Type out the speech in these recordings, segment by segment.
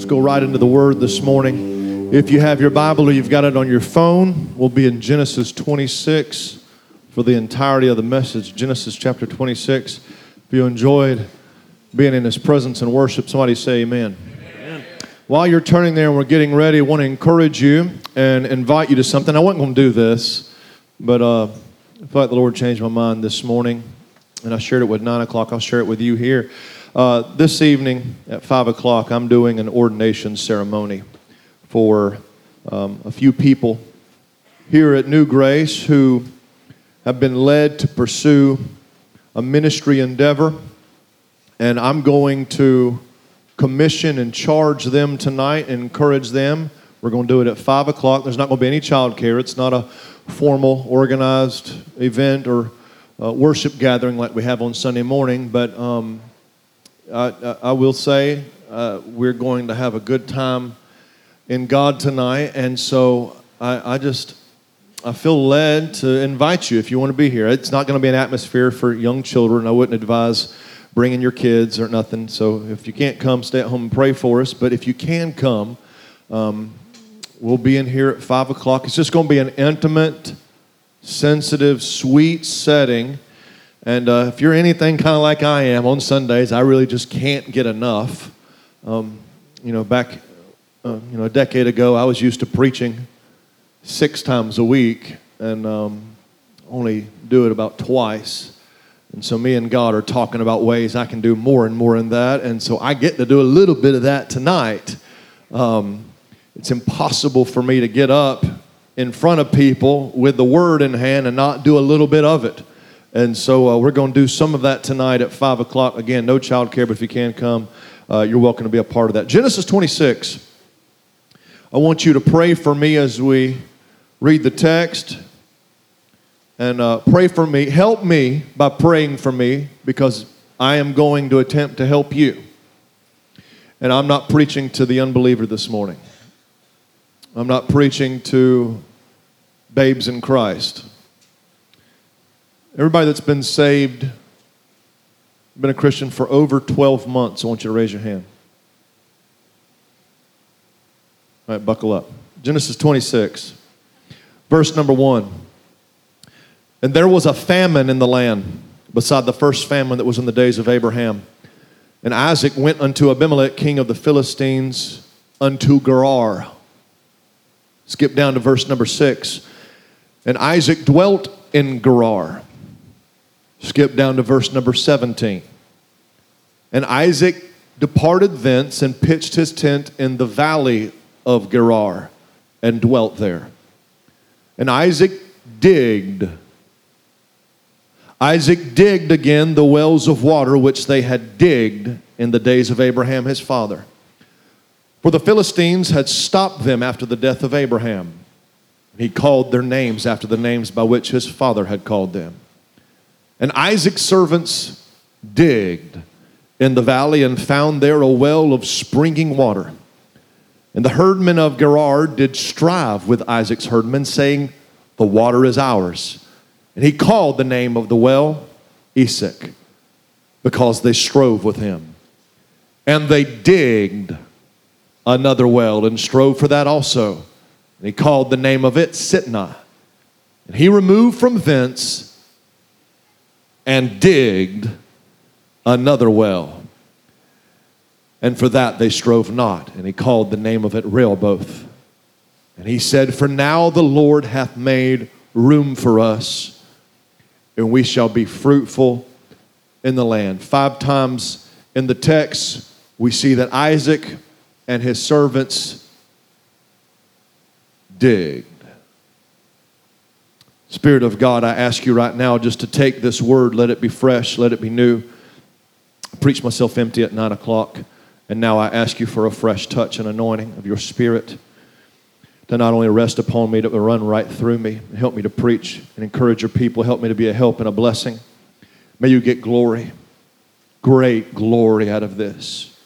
Let's go right into the word this morning. If you have your Bible or you've got it on your phone, we'll be in Genesis 26 for the entirety of the message. Genesis chapter 26. If you enjoyed being in his presence and worship, somebody say amen. amen. While you're turning there and we're getting ready, I want to encourage you and invite you to something. I wasn't going to do this, but uh, I feel like the Lord changed my mind this morning, and I shared it with 9 o'clock. I'll share it with you here. Uh, this evening at 5 o'clock, I'm doing an ordination ceremony for um, a few people here at New Grace who have been led to pursue a ministry endeavor. And I'm going to commission and charge them tonight and encourage them. We're going to do it at 5 o'clock. There's not going to be any childcare. It's not a formal, organized event or uh, worship gathering like we have on Sunday morning, but um, I, I will say uh, we're going to have a good time in God tonight, and so I, I just I feel led to invite you if you want to be here. It's not going to be an atmosphere for young children. I wouldn't advise bringing your kids or nothing. So if you can't come, stay at home and pray for us. But if you can come, um, we'll be in here at five o'clock. It's just going to be an intimate, sensitive, sweet setting and uh, if you're anything kind of like I am on Sundays, I really just can't get enough. Um, you know, back uh, you know a decade ago, I was used to preaching six times a week, and um, only do it about twice. And so me and God are talking about ways I can do more and more in that. And so I get to do a little bit of that tonight. Um, it's impossible for me to get up in front of people with the word in hand and not do a little bit of it. And so uh, we're going to do some of that tonight at 5 o'clock. Again, no child care, but if you can come, uh, you're welcome to be a part of that. Genesis 26. I want you to pray for me as we read the text. And uh, pray for me. Help me by praying for me because I am going to attempt to help you. And I'm not preaching to the unbeliever this morning. I'm not preaching to babes in Christ. Everybody that's been saved, been a Christian for over 12 months, I want you to raise your hand. All right, buckle up. Genesis 26, verse number 1. And there was a famine in the land, beside the first famine that was in the days of Abraham. And Isaac went unto Abimelech, king of the Philistines, unto Gerar. Skip down to verse number 6. And Isaac dwelt in Gerar. Skip down to verse number 17. And Isaac departed thence and pitched his tent in the valley of Gerar and dwelt there. And Isaac digged. Isaac digged again the wells of water which they had digged in the days of Abraham his father. For the Philistines had stopped them after the death of Abraham. He called their names after the names by which his father had called them. And Isaac's servants digged in the valley and found there a well of springing water. And the herdmen of Gerar did strive with Isaac's herdmen, saying, The water is ours. And he called the name of the well Esek, because they strove with him. And they digged another well and strove for that also. And he called the name of it Sitnah. And he removed from thence and digged another well. And for that they strove not. And he called the name of it Rehoboth. And he said, For now the Lord hath made room for us, and we shall be fruitful in the land. Five times in the text, we see that Isaac and his servants dig. Spirit of God, I ask you right now just to take this word, let it be fresh, let it be new. I preach myself empty at nine o'clock, and now I ask you for a fresh touch and anointing of your Spirit to not only rest upon me, but to run right through me. And Help me to preach and encourage your people. Help me to be a help and a blessing. May you get glory, great glory out of this.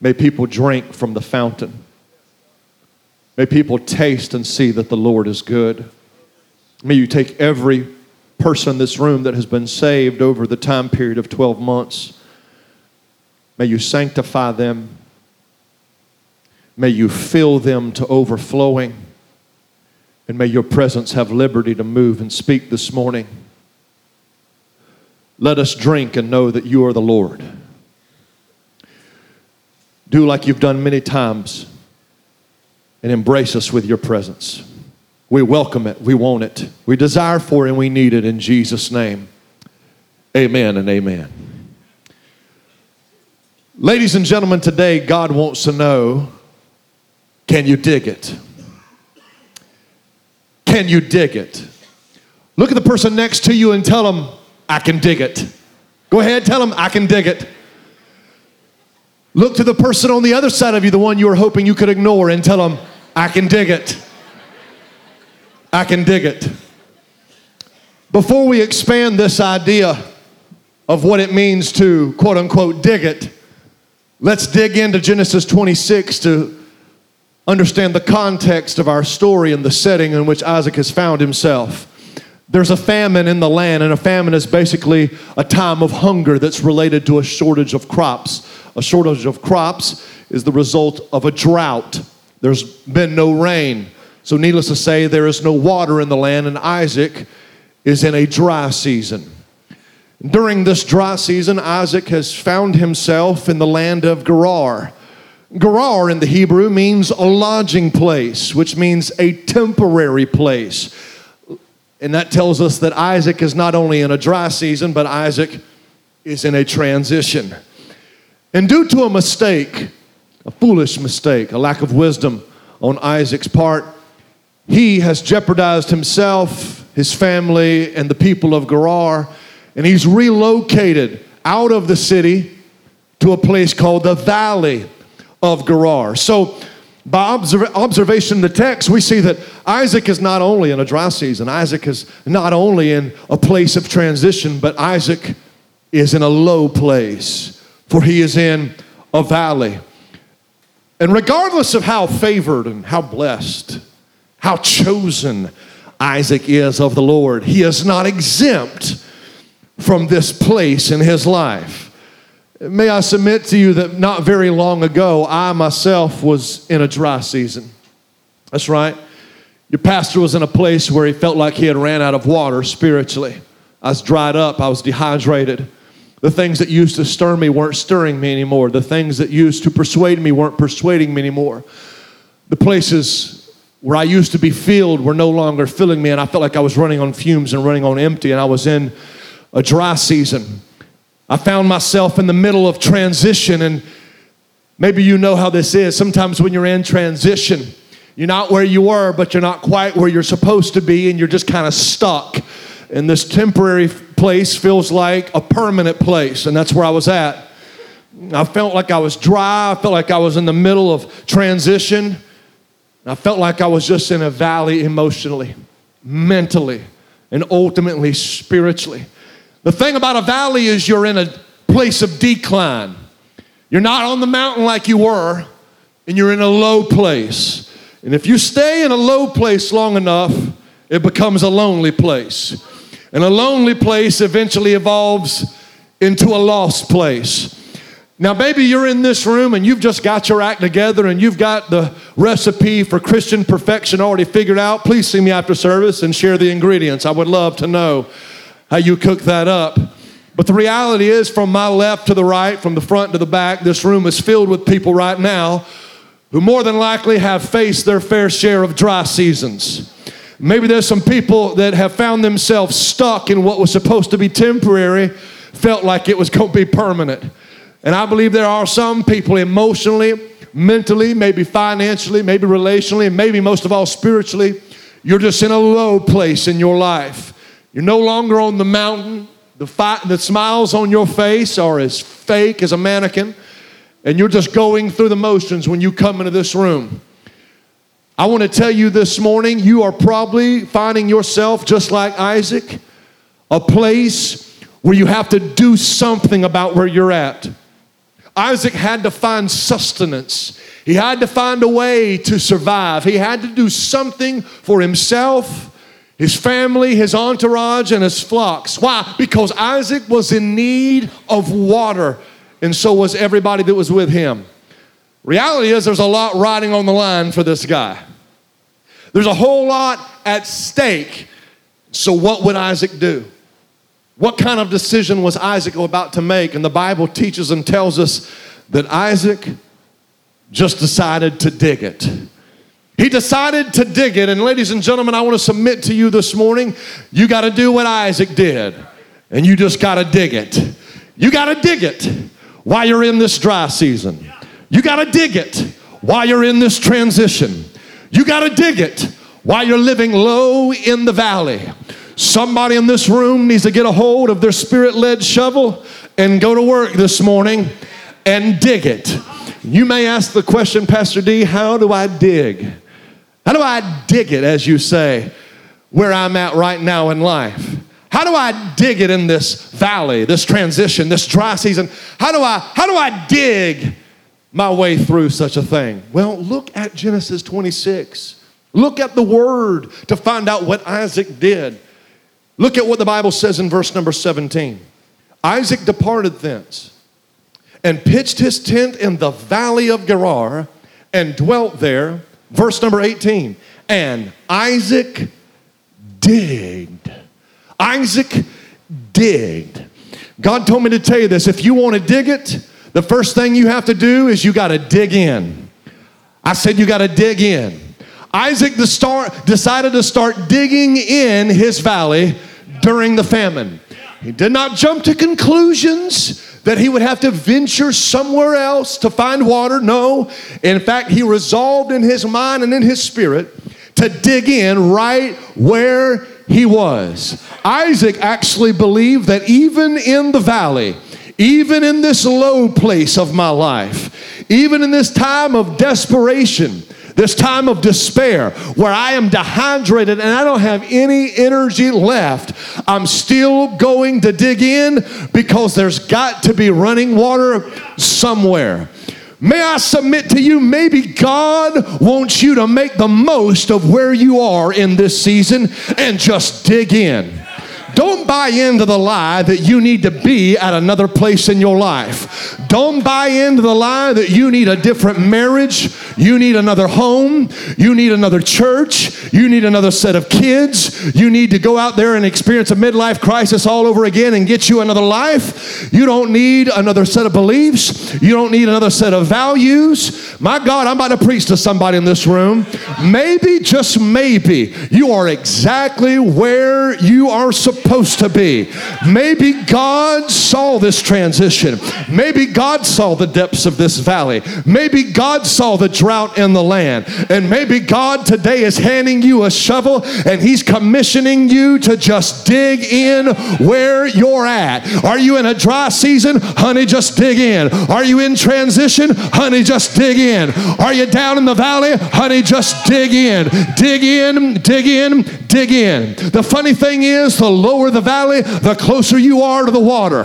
May people drink from the fountain. May people taste and see that the Lord is good. May you take every person in this room that has been saved over the time period of 12 months. May you sanctify them. May you fill them to overflowing. And may your presence have liberty to move and speak this morning. Let us drink and know that you are the Lord. Do like you've done many times and embrace us with your presence. We welcome it, we want it, we desire for it, and we need it in Jesus' name. Amen and amen. Ladies and gentlemen, today God wants to know can you dig it? Can you dig it? Look at the person next to you and tell them, I can dig it. Go ahead, tell them, I can dig it. Look to the person on the other side of you, the one you were hoping you could ignore, and tell them, I can dig it. I can dig it. Before we expand this idea of what it means to quote unquote dig it, let's dig into Genesis 26 to understand the context of our story and the setting in which Isaac has found himself. There's a famine in the land, and a famine is basically a time of hunger that's related to a shortage of crops. A shortage of crops is the result of a drought. There's been no rain. So, needless to say, there is no water in the land, and Isaac is in a dry season. During this dry season, Isaac has found himself in the land of Gerar. Gerar in the Hebrew means a lodging place, which means a temporary place. And that tells us that Isaac is not only in a dry season, but Isaac is in a transition. And due to a mistake, a foolish mistake, a lack of wisdom on Isaac's part, he has jeopardized himself, his family, and the people of Gerar, and he's relocated out of the city to a place called the Valley of Gerar. So, by observation in the text, we see that Isaac is not only in a dry season, Isaac is not only in a place of transition, but Isaac is in a low place, for he is in a valley. And regardless of how favored and how blessed, how chosen Isaac is of the Lord, he is not exempt from this place in his life. May I submit to you that not very long ago, I myself was in a dry season. That's right. Your pastor was in a place where he felt like he had ran out of water spiritually. I was dried up, I was dehydrated. The things that used to stir me weren't stirring me anymore. The things that used to persuade me weren't persuading me anymore. The places where I used to be filled were no longer filling me, and I felt like I was running on fumes and running on empty, and I was in a dry season. I found myself in the middle of transition, and maybe you know how this is. Sometimes when you're in transition, you're not where you were, but you're not quite where you're supposed to be, and you're just kind of stuck. And this temporary place feels like a permanent place, and that's where I was at. I felt like I was dry. I felt like I was in the middle of transition. I felt like I was just in a valley emotionally, mentally, and ultimately spiritually. The thing about a valley is you're in a place of decline. You're not on the mountain like you were, and you're in a low place. And if you stay in a low place long enough, it becomes a lonely place. And a lonely place eventually evolves into a lost place. Now, maybe you're in this room and you've just got your act together and you've got the recipe for Christian perfection already figured out. Please see me after service and share the ingredients. I would love to know how you cook that up. But the reality is, from my left to the right, from the front to the back, this room is filled with people right now who more than likely have faced their fair share of dry seasons. Maybe there's some people that have found themselves stuck in what was supposed to be temporary, felt like it was going to be permanent. And I believe there are some people emotionally, mentally, maybe financially, maybe relationally, and maybe most of all spiritually, you're just in a low place in your life. You're no longer on the mountain. The, fi- the smiles on your face are as fake as a mannequin, and you're just going through the motions when you come into this room. I want to tell you this morning, you are probably finding yourself just like Isaac, a place where you have to do something about where you're at. Isaac had to find sustenance. He had to find a way to survive. He had to do something for himself his family, his entourage, and his flocks. Why? Because Isaac was in need of water, and so was everybody that was with him. Reality is, there's a lot riding on the line for this guy. There's a whole lot at stake. So, what would Isaac do? What kind of decision was Isaac about to make? And the Bible teaches and tells us that Isaac just decided to dig it. He decided to dig it. And, ladies and gentlemen, I want to submit to you this morning you got to do what Isaac did, and you just got to dig it. You got to dig it while you're in this dry season. You got to dig it while you're in this transition. You got to dig it while you're living low in the valley. Somebody in this room needs to get a hold of their spirit led shovel and go to work this morning and dig it. You may ask the question, Pastor D, how do I dig? How do I dig it, as you say, where I'm at right now in life? How do I dig it in this valley, this transition, this dry season? How do I how do I dig my way through such a thing? Well, look at Genesis 26. Look at the word to find out what Isaac did. Look at what the Bible says in verse number 17. Isaac departed thence and pitched his tent in the valley of Gerar and dwelt there. Verse number 18. And Isaac digged. Isaac digged. God told me to tell you this. If you want to dig it, the first thing you have to do is you got to dig in. I said you got to dig in. Isaac the decided to start digging in his valley during the famine. He did not jump to conclusions that he would have to venture somewhere else to find water. No. In fact, he resolved in his mind and in his spirit to dig in right where he was. Isaac actually believed that even in the valley, even in this low place of my life, even in this time of desperation, this time of despair where I am dehydrated and I don't have any energy left, I'm still going to dig in because there's got to be running water somewhere. May I submit to you, maybe God wants you to make the most of where you are in this season and just dig in. Don't buy into the lie that you need to be at another place in your life. Don't buy into the lie that you need a different marriage, you need another home, you need another church, you need another set of kids, you need to go out there and experience a midlife crisis all over again and get you another life. You don't need another set of beliefs, you don't need another set of values. My God, I'm about to preach to somebody in this room. Maybe, just maybe, you are exactly where you are supposed to be. Maybe God saw this transition. Maybe God saw the depths of this valley. Maybe God saw the drought in the land. And maybe God today is handing you a shovel and He's commissioning you to just dig in where you're at. Are you in a dry season? Honey, just dig in. Are you in transition? Honey, just dig in. Are you down in the valley? Honey, just dig in. Dig in, dig in, dig in. The funny thing is, the lower lower the valley, the closer you are to the water.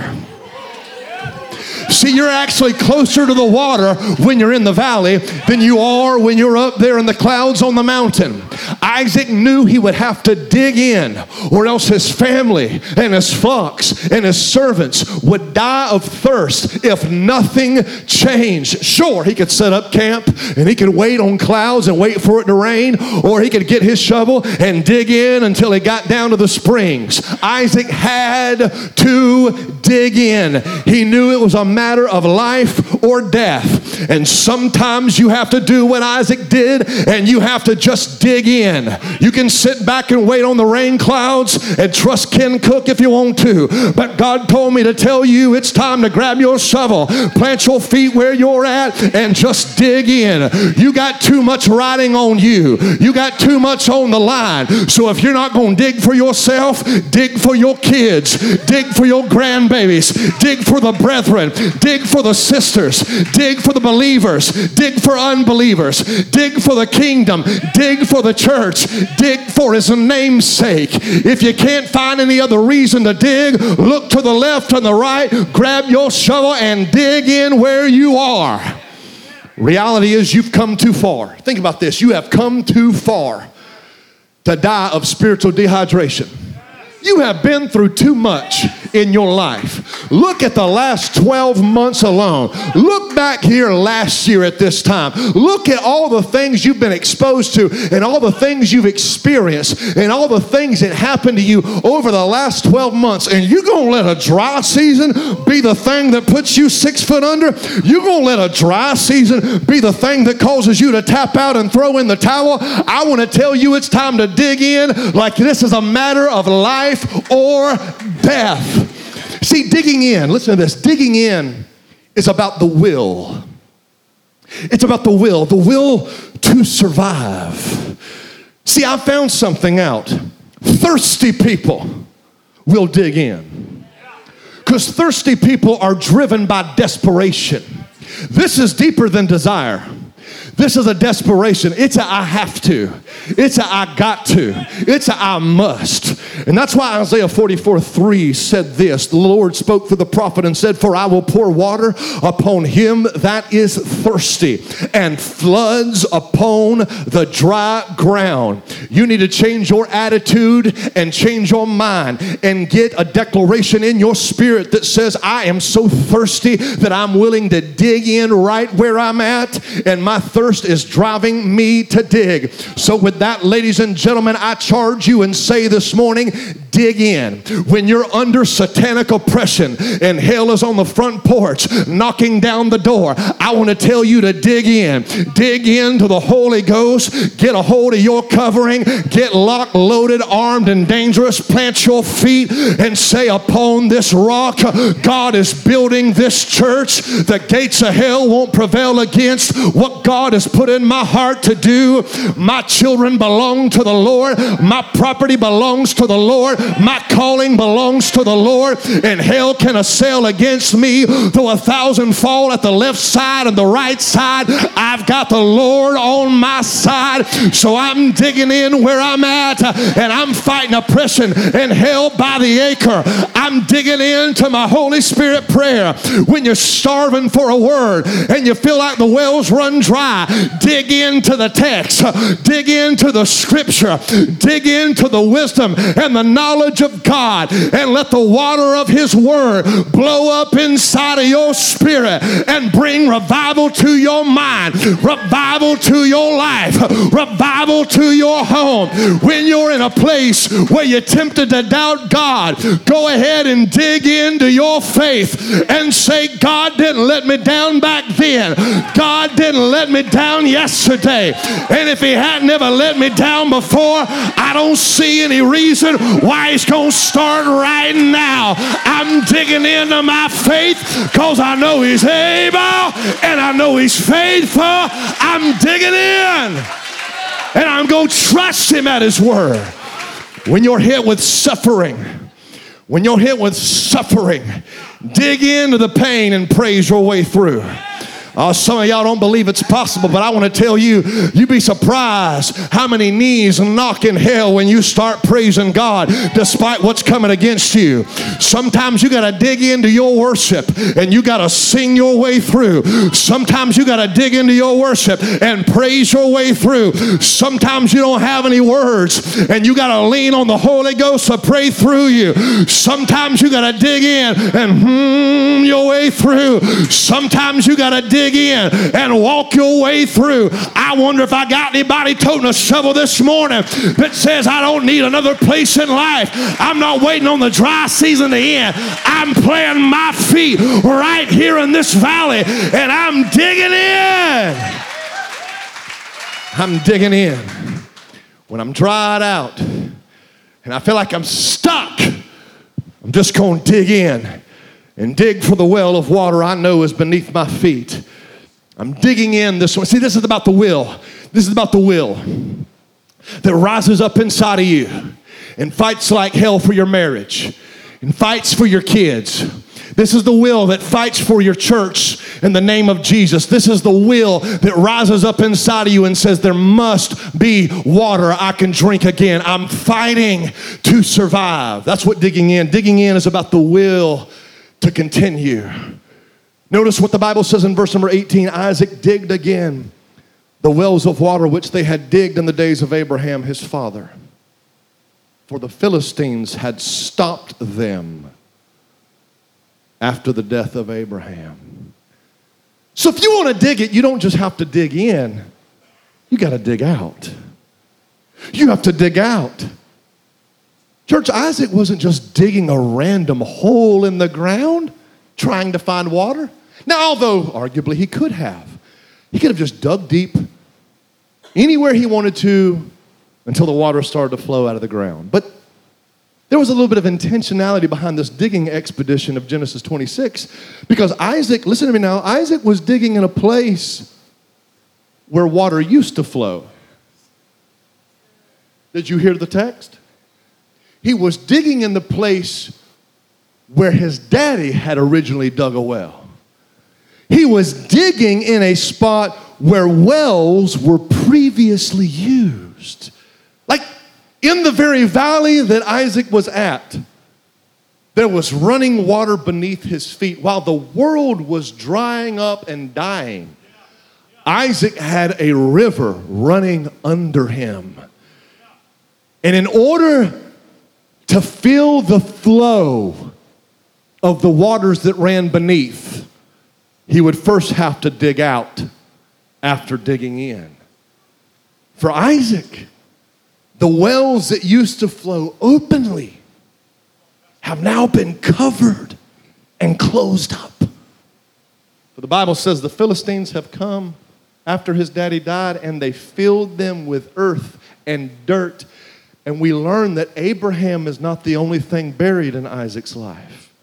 See, you're actually closer to the water when you're in the valley than you are when you're up there in the clouds on the mountain. Isaac knew he would have to dig in, or else his family and his flocks and his servants would die of thirst if nothing changed. Sure, he could set up camp and he could wait on clouds and wait for it to rain, or he could get his shovel and dig in until he got down to the springs. Isaac had to dig in. He knew it was a matter of life or death. And sometimes you have to do what Isaac did and you have to just dig in. You can sit back and wait on the rain clouds and trust Ken Cook if you want to. But God told me to tell you it's time to grab your shovel, plant your feet where you're at, and just dig in. You got too much riding on you, you got too much on the line. So if you're not going to dig for yourself, dig for your kids, dig for your grandbabies, dig for the brethren, dig for the sisters, dig for the believers, dig for unbelievers, dig for the kingdom, dig for the church, dig for his name's sake. If you can't find any other reason to dig, look to the left and the right, grab your shovel and dig in where you are. Reality is, you've come too far. Think about this you have come too far to die of spiritual dehydration. You have been through too much in your life. Look at the last 12 months alone. Look back here last year at this time. Look at all the things you've been exposed to and all the things you've experienced and all the things that happened to you over the last 12 months. And you're going to let a dry season be the thing that puts you six foot under? You're going to let a dry season be the thing that causes you to tap out and throw in the towel? I want to tell you it's time to dig in like this is a matter of life or death. See, digging in, listen to this digging in is about the will. It's about the will, the will to survive. See, I found something out. Thirsty people will dig in. Because thirsty people are driven by desperation. This is deeper than desire. This is a desperation. It's a I have to. It's a I got to. It's a I must. And that's why Isaiah 44 3 said this The Lord spoke through the prophet and said, For I will pour water upon him that is thirsty and floods upon the dry ground. You need to change your attitude and change your mind and get a declaration in your spirit that says, I am so thirsty that I'm willing to dig in right where I'm at, and my thirst is driving me to dig. So, with that, ladies and gentlemen, I charge you and say this morning, dig in. When you're under satanic oppression and hell is on the front porch knocking down the door, I want to tell you to dig in. Dig into the Holy Ghost, get a hold of your covering, get locked, loaded, armed, and dangerous, plant your feet and say, Upon this rock, God is building this church. The gates of hell won't prevail against what God has put in my heart to do. My children belong to the Lord, my property belongs to the Lord. My calling belongs to the Lord, and hell can assail against me. Though a thousand fall at the left side and the right side, I've got the Lord on my side. So I'm digging in where I'm at, and I'm fighting oppression and hell by the acre. I'm digging into my Holy Spirit prayer. When you're starving for a word and you feel like the wells run dry, dig into the text, dig into the scripture, dig into the wisdom and the knowledge of God and let the water of His Word blow up inside of your spirit and bring revival to your mind, revival to your life, revival to your home. When you're in a place where you're tempted to doubt God, go ahead and dig into your faith and say, God didn't let me down back then. God didn't let me down yesterday. And if He had never let me down before, I don't see any reason why He's going to start right now. I'm digging into my faith because I know He's able and I know He's faithful. I'm digging in and I'm going to trust Him at His word. When you're hit with suffering, when you're hit with suffering, dig into the pain and praise your way through. Uh, some of y'all don't believe it's possible, but I want to tell you, you'd be surprised how many knees knock in hell when you start praising God despite what's coming against you. Sometimes you got to dig into your worship and you got to sing your way through. Sometimes you got to dig into your worship and praise your way through. Sometimes you don't have any words and you got to lean on the Holy Ghost to pray through you. Sometimes you got to dig in and hmm your way through. Sometimes you got to dig dig in and walk your way through. I wonder if I got anybody toting a shovel this morning that says, I don't need another place in life. I'm not waiting on the dry season to end. I'm planting my feet right here in this valley and I'm digging in. I'm digging in. When I'm dried out and I feel like I'm stuck, I'm just going to dig in and dig for the well of water I know is beneath my feet. I'm digging in this one. See, this is about the will. This is about the will that rises up inside of you and fights like hell for your marriage and fights for your kids. This is the will that fights for your church in the name of Jesus. This is the will that rises up inside of you and says, There must be water I can drink again. I'm fighting to survive. That's what digging in. Digging in is about the will to continue. Notice what the Bible says in verse number 18 Isaac digged again the wells of water which they had digged in the days of Abraham his father. For the Philistines had stopped them. after the death of Abraham. So if you want to dig it, you don't just have to dig in, you got to dig out. You have to dig out. Church, Isaac wasn't just digging a random hole in the ground trying to find water. Now, although arguably he could have, he could have just dug deep anywhere he wanted to until the water started to flow out of the ground. But there was a little bit of intentionality behind this digging expedition of Genesis 26 because Isaac, listen to me now, Isaac was digging in a place where water used to flow. Did you hear the text? He was digging in the place where his daddy had originally dug a well. He was digging in a spot where wells were previously used. Like in the very valley that Isaac was at, there was running water beneath his feet while the world was drying up and dying. Isaac had a river running under him. And in order to fill the flow of the waters that ran beneath, he would first have to dig out after digging in. For Isaac, the wells that used to flow openly have now been covered and closed up. For the Bible says the Philistines have come after his daddy died and they filled them with earth and dirt. And we learn that Abraham is not the only thing buried in Isaac's life.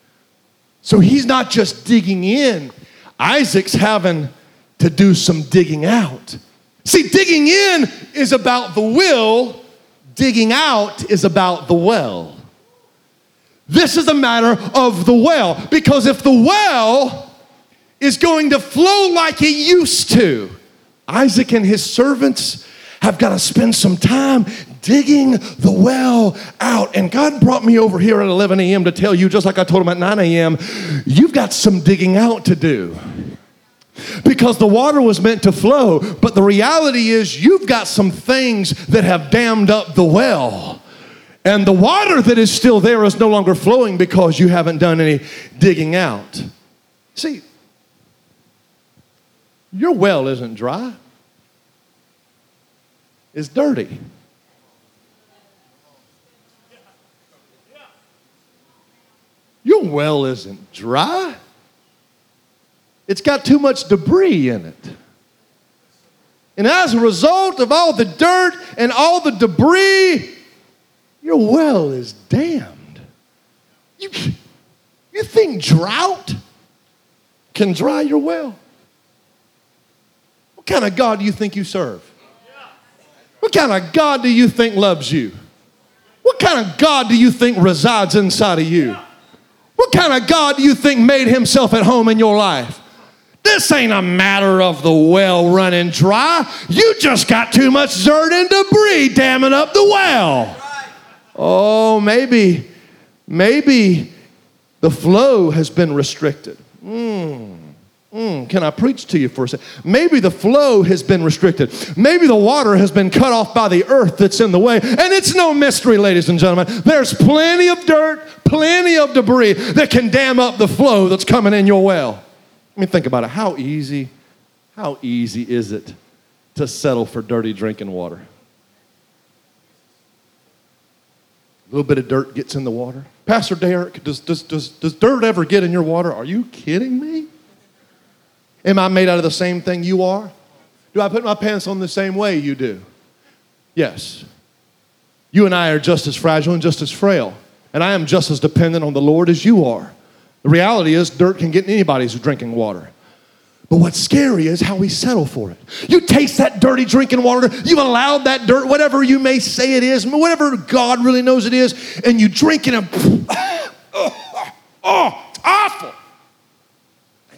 So he's not just digging in, Isaac's having to do some digging out. See, digging in is about the will, digging out is about the well. This is a matter of the well, because if the well is going to flow like it used to, Isaac and his servants have got to spend some time digging the well out. And God brought me over here at 11 a.m. to tell you, just like I told him at 9 a.m., you've got some digging out to do because the water was meant to flow. But the reality is, you've got some things that have dammed up the well. And the water that is still there is no longer flowing because you haven't done any digging out. See, your well isn't dry, it's dirty. Your well isn't dry. It's got too much debris in it. And as a result of all the dirt and all the debris, your well is dammed. You, you think drought can dry your well? What kind of God do you think you serve? What kind of God do you think loves you? What kind of God do you think resides inside of you? What kind of God do you think made himself at home in your life? This ain't a matter of the well running dry. You just got too much dirt and debris damming up the well. Oh, maybe, maybe the flow has been restricted. Mm. Mm, can I preach to you for a second? Maybe the flow has been restricted. Maybe the water has been cut off by the earth that's in the way. And it's no mystery, ladies and gentlemen. There's plenty of dirt, plenty of debris that can dam up the flow that's coming in your well. I mean, think about it. How easy, how easy is it to settle for dirty drinking water? A little bit of dirt gets in the water. Pastor Derek, does, does, does, does dirt ever get in your water? Are you kidding me? Am I made out of the same thing you are? Do I put my pants on the same way you do? Yes. You and I are just as fragile and just as frail. And I am just as dependent on the Lord as you are. The reality is, dirt can get in anybody's drinking water. But what's scary is how we settle for it. You taste that dirty drinking water, you've allowed that dirt, whatever you may say it is, whatever God really knows it is, and you drink it and, oh, oh, it's awful.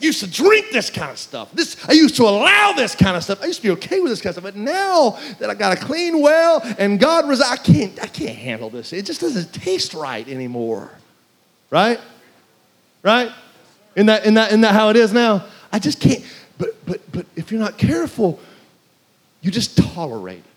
Used to drink this kind of stuff. This, I used to allow this kind of stuff. I used to be okay with this kind of stuff. But now that I got a clean well and God resides, I can't, I can't handle this. It just doesn't taste right anymore. Right? Right? Isn't that, isn't that, isn't that how it is now? I just can't. But, but, but if you're not careful, you just tolerate it.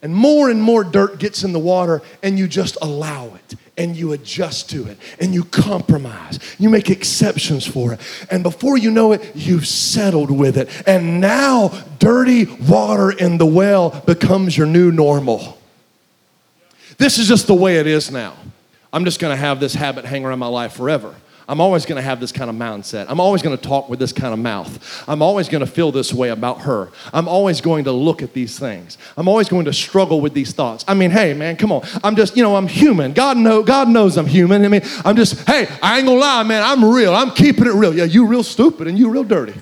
And more and more dirt gets in the water, and you just allow it, and you adjust to it, and you compromise. You make exceptions for it. And before you know it, you've settled with it. And now, dirty water in the well becomes your new normal. This is just the way it is now. I'm just gonna have this habit hang around my life forever. I'm always going to have this kind of mindset. I'm always going to talk with this kind of mouth. I'm always going to feel this way about her. I'm always going to look at these things. I'm always going to struggle with these thoughts. I mean, hey, man, come on. I'm just, you know, I'm human. God know, God knows I'm human. I mean, I'm just, hey, I ain't gonna lie, man. I'm real. I'm keeping it real. Yeah, you real stupid and you real dirty.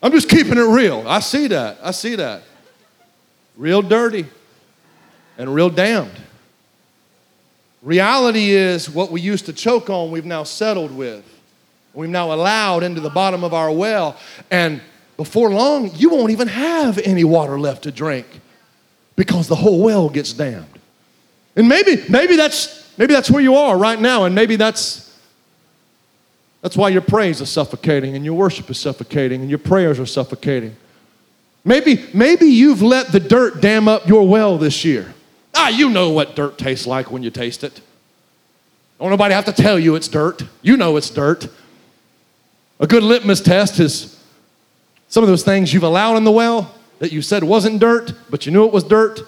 I'm just keeping it real. I see that. I see that. Real dirty and real dammed. Reality is what we used to choke on, we've now settled with. We've now allowed into the bottom of our well. And before long, you won't even have any water left to drink because the whole well gets dammed. And maybe, maybe that's maybe that's where you are right now, and maybe that's that's why your praise is suffocating and your worship is suffocating and your prayers are suffocating. Maybe, maybe you've let the dirt dam up your well this year. Ah, you know what dirt tastes like when you taste it. Don't nobody have to tell you it's dirt. You know it's dirt. A good litmus test is some of those things you've allowed in the well that you said wasn't dirt, but you knew it was dirt,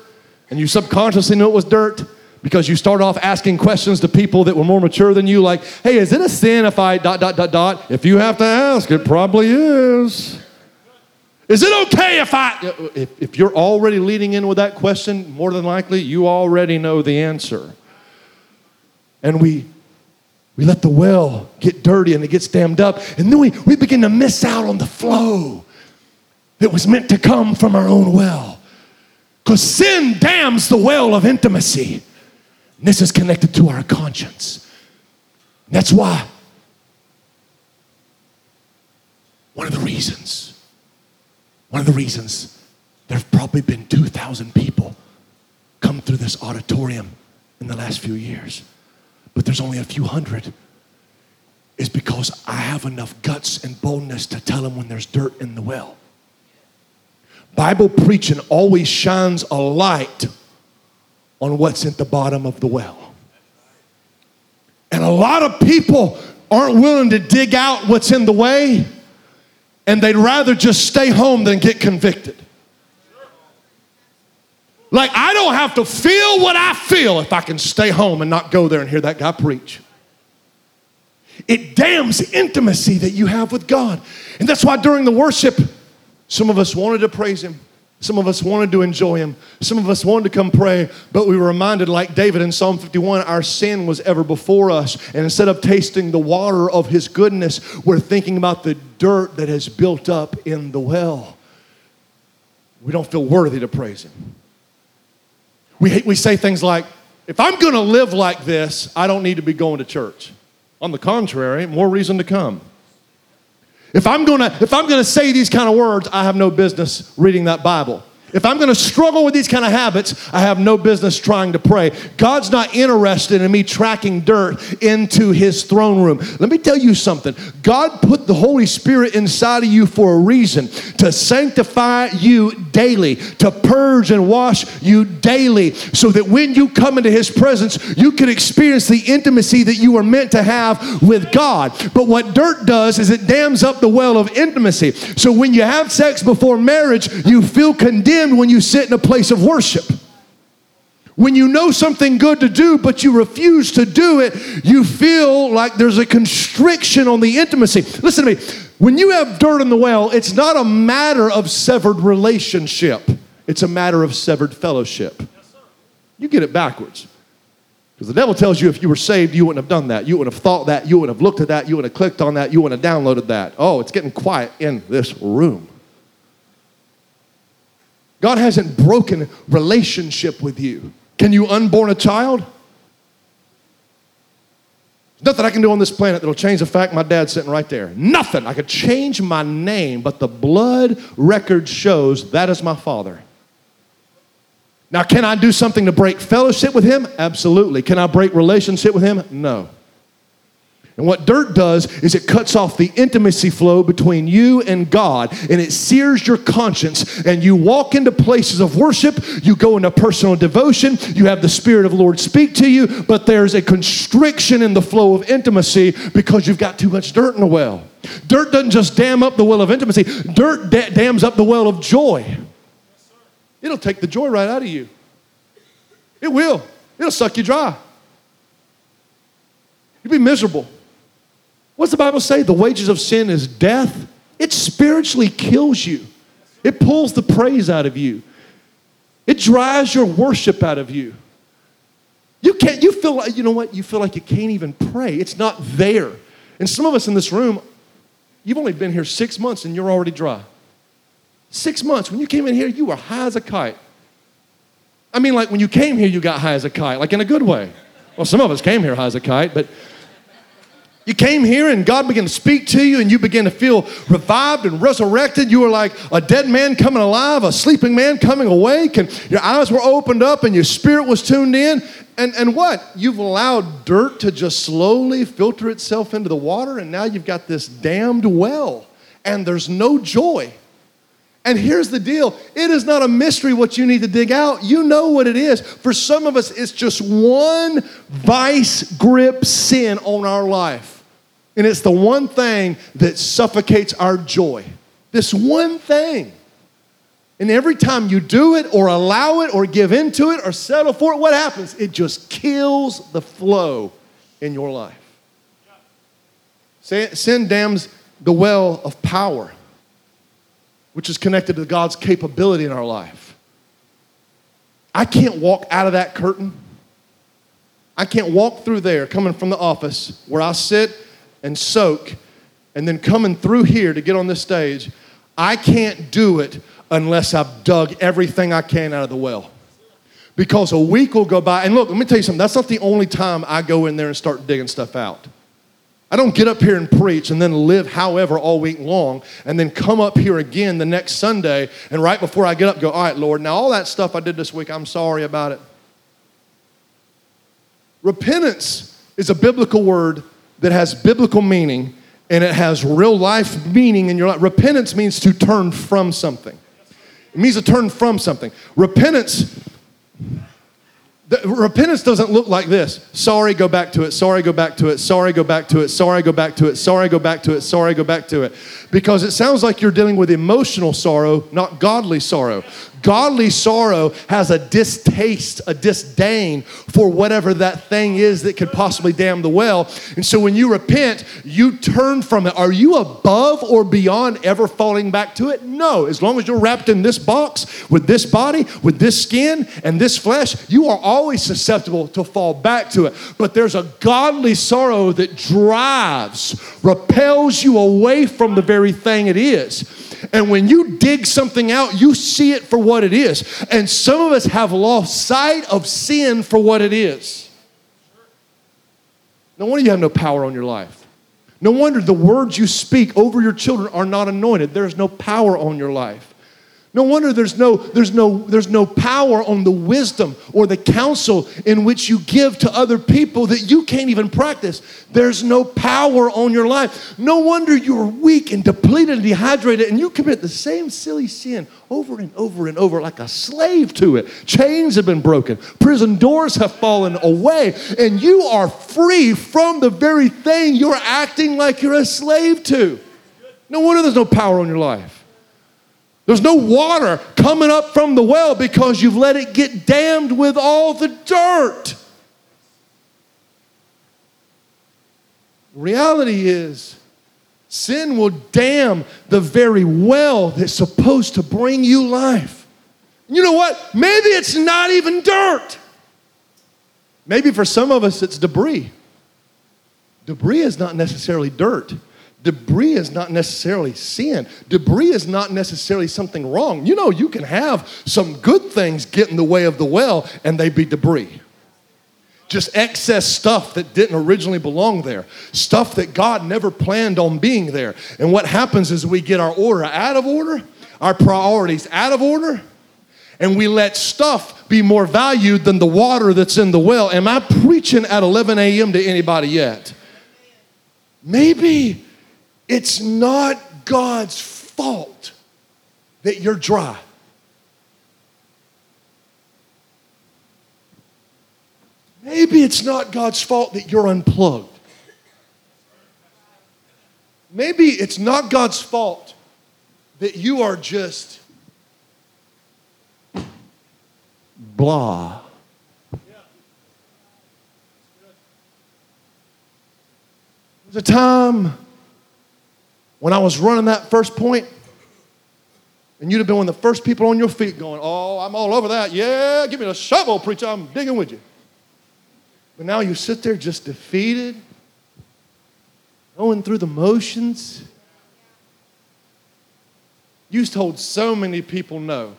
and you subconsciously knew it was dirt because you start off asking questions to people that were more mature than you, like, hey, is it a sin if I dot, dot, dot, dot? If you have to ask, it probably is. Is it okay if I, if, if you're already leading in with that question, more than likely you already know the answer. And we, we let the well get dirty and it gets dammed up, and then we, we begin to miss out on the flow that was meant to come from our own well. Because sin dams the well of intimacy. And this is connected to our conscience. That's why one of the reasons one of the reasons there have probably been 2,000 people come through this auditorium in the last few years, but there's only a few hundred is because I have enough guts and boldness to tell them when there's dirt in the well. Bible preaching always shines a light on what's at the bottom of the well. And a lot of people aren't willing to dig out what's in the way and they'd rather just stay home than get convicted. Like, I don't have to feel what I feel if I can stay home and not go there and hear that guy preach. It dams intimacy that you have with God. And that's why during the worship, some of us wanted to praise Him, some of us wanted to enjoy Him. Some of us wanted to come pray, but we were reminded, like David in Psalm 51, our sin was ever before us. And instead of tasting the water of His goodness, we're thinking about the dirt that has built up in the well. We don't feel worthy to praise Him. We, we say things like, if I'm going to live like this, I don't need to be going to church. On the contrary, more reason to come. If I'm gonna, if I'm gonna say these kind of words, I have no business reading that Bible. If I'm gonna struggle with these kind of habits, I have no business trying to pray. God's not interested in me tracking dirt into his throne room. Let me tell you something God put the Holy Spirit inside of you for a reason to sanctify you daily, to purge and wash you daily, so that when you come into his presence, you can experience the intimacy that you were meant to have with God. But what dirt does is it dams up the well of intimacy. So when you have sex before marriage, you feel condemned when you sit in a place of worship. When you know something good to do, but you refuse to do it, you feel like there's a constriction on the intimacy. Listen to me. When you have dirt in the well, it's not a matter of severed relationship, it's a matter of severed fellowship. You get it backwards. Because the devil tells you if you were saved, you wouldn't have done that. You wouldn't have thought that. You wouldn't have looked at that. You wouldn't have clicked on that. You wouldn't have downloaded that. Oh, it's getting quiet in this room. God hasn't broken relationship with you. Can you unborn a child? Nothing I can do on this planet that'll change the fact my dad's sitting right there. Nothing. I could change my name, but the blood record shows that is my father. Now, can I do something to break fellowship with him? Absolutely. Can I break relationship with him? No. And what dirt does is it cuts off the intimacy flow between you and God and it sears your conscience. And you walk into places of worship, you go into personal devotion, you have the Spirit of the Lord speak to you, but there's a constriction in the flow of intimacy because you've got too much dirt in the well. Dirt doesn't just dam up the well of intimacy, dirt da- dams up the well of joy. It'll take the joy right out of you. It will. It'll suck you dry. You'll be miserable. What's the Bible say? The wages of sin is death. It spiritually kills you, it pulls the praise out of you, it dries your worship out of you. You can't, you feel like, you know what? You feel like you can't even pray. It's not there. And some of us in this room, you've only been here six months and you're already dry. Six months. When you came in here, you were high as a kite. I mean, like when you came here, you got high as a kite, like in a good way. Well, some of us came here high as a kite, but you came here and God began to speak to you and you began to feel revived and resurrected. You were like a dead man coming alive, a sleeping man coming awake, and your eyes were opened up and your spirit was tuned in. And, and what? You've allowed dirt to just slowly filter itself into the water, and now you've got this dammed well, and there's no joy. And here's the deal it is not a mystery what you need to dig out. You know what it is. For some of us, it's just one vice grip sin on our life. And it's the one thing that suffocates our joy. This one thing. And every time you do it or allow it or give into it or settle for it, what happens? It just kills the flow in your life. Sin dams the well of power, which is connected to God's capability in our life. I can't walk out of that curtain. I can't walk through there coming from the office where I sit and soak and then coming through here to get on this stage, I can't do it unless I've dug everything I can out of the well. Because a week will go by, and look, let me tell you something, that's not the only time I go in there and start digging stuff out. I don't get up here and preach and then live however all week long and then come up here again the next Sunday and right before I get up go, all right, Lord, now all that stuff I did this week, I'm sorry about it. Repentance is a biblical word that has biblical meaning and it has real life meaning in your life. Repentance means to turn from something. It means to turn from something. Repentance the, repentance doesn't look like this. Sorry, go back to it. Sorry, go back to it. Sorry, go back to it. Sorry, go back to it. Sorry, go back to it. Sorry, go back to it. Because it sounds like you're dealing with emotional sorrow, not godly sorrow. Godly sorrow has a distaste, a disdain for whatever that thing is that could possibly dam the well. And so when you repent, you turn from it. Are you above or beyond ever falling back to it? No. As long as you're wrapped in this box with this body, with this skin, and this flesh, you are always susceptible to fall back to it. But there's a godly sorrow that drives, repels you away from the very thing it is. And when you dig something out, you see it for what it is. And some of us have lost sight of sin for what it is. No wonder you have no power on your life. No wonder the words you speak over your children are not anointed. There's no power on your life. No wonder there's no, there's, no, there's no power on the wisdom or the counsel in which you give to other people that you can't even practice. There's no power on your life. No wonder you're weak and depleted and dehydrated and you commit the same silly sin over and over and over like a slave to it. Chains have been broken, prison doors have fallen away, and you are free from the very thing you're acting like you're a slave to. No wonder there's no power on your life. There's no water coming up from the well because you've let it get dammed with all the dirt. Reality is, sin will dam the very well that's supposed to bring you life. You know what? Maybe it's not even dirt. Maybe for some of us it's debris. Debris is not necessarily dirt. Debris is not necessarily sin. Debris is not necessarily something wrong. You know, you can have some good things get in the way of the well and they be debris. Just excess stuff that didn't originally belong there, stuff that God never planned on being there. And what happens is we get our order out of order, our priorities out of order, and we let stuff be more valued than the water that's in the well. Am I preaching at 11 a.m. to anybody yet? maybe it's not God's fault that you're dry. Maybe it's not God's fault that you're unplugged. Maybe it's not God's fault that you are just blah. There's a time when I was running that first point, and you'd have been one of the first people on your feet going, Oh, I'm all over that. Yeah, give me the shovel, preacher. I'm digging with you. But now you sit there just defeated, going through the motions. You told so many people no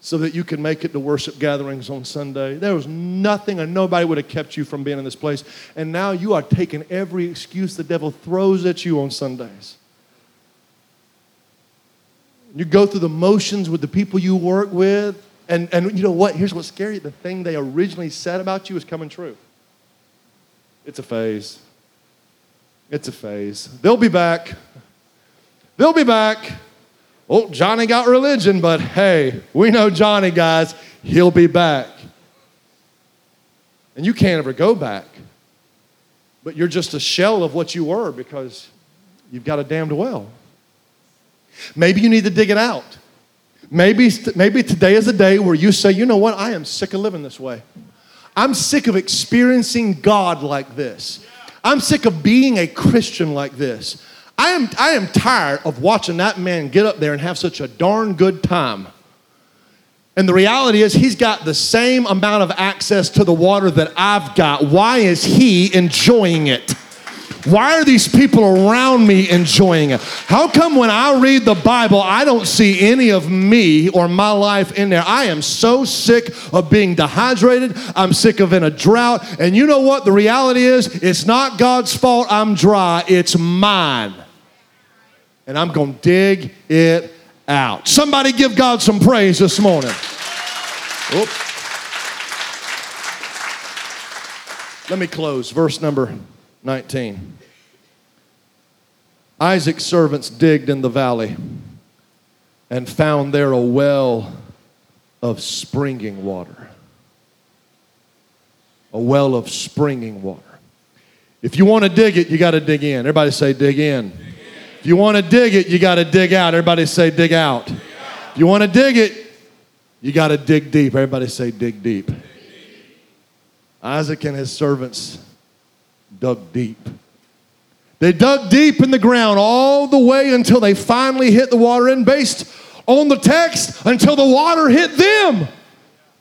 so that you could make it to worship gatherings on Sunday. There was nothing, and nobody would have kept you from being in this place. And now you are taking every excuse the devil throws at you on Sundays. You go through the motions with the people you work with, and, and you know what? Here's what's scary the thing they originally said about you is coming true. It's a phase. It's a phase. They'll be back. They'll be back. Oh, Johnny got religion, but hey, we know Johnny, guys. He'll be back. And you can't ever go back. But you're just a shell of what you were because you've got a dammed well. Maybe you need to dig it out. Maybe, maybe today is a day where you say, you know what, I am sick of living this way. I'm sick of experiencing God like this. I'm sick of being a Christian like this. I am, I am tired of watching that man get up there and have such a darn good time. And the reality is, he's got the same amount of access to the water that I've got. Why is he enjoying it? Why are these people around me enjoying it? How come when I read the Bible, I don't see any of me or my life in there? I am so sick of being dehydrated. I'm sick of in a drought. And you know what? The reality is, it's not God's fault I'm dry, it's mine. And I'm going to dig it out. Somebody give God some praise this morning. Oops. Let me close. Verse number 19. Isaac's servants digged in the valley and found there a well of springing water. A well of springing water. If you want to dig it, you got to dig in. Everybody say, dig in. Dig in. If you want to dig it, you got to dig out. Everybody say, dig out. dig out. If you want to dig it, you got to dig deep. Everybody say, dig deep. dig deep. Isaac and his servants dug deep. They dug deep in the ground all the way until they finally hit the water, and based on the text, until the water hit them.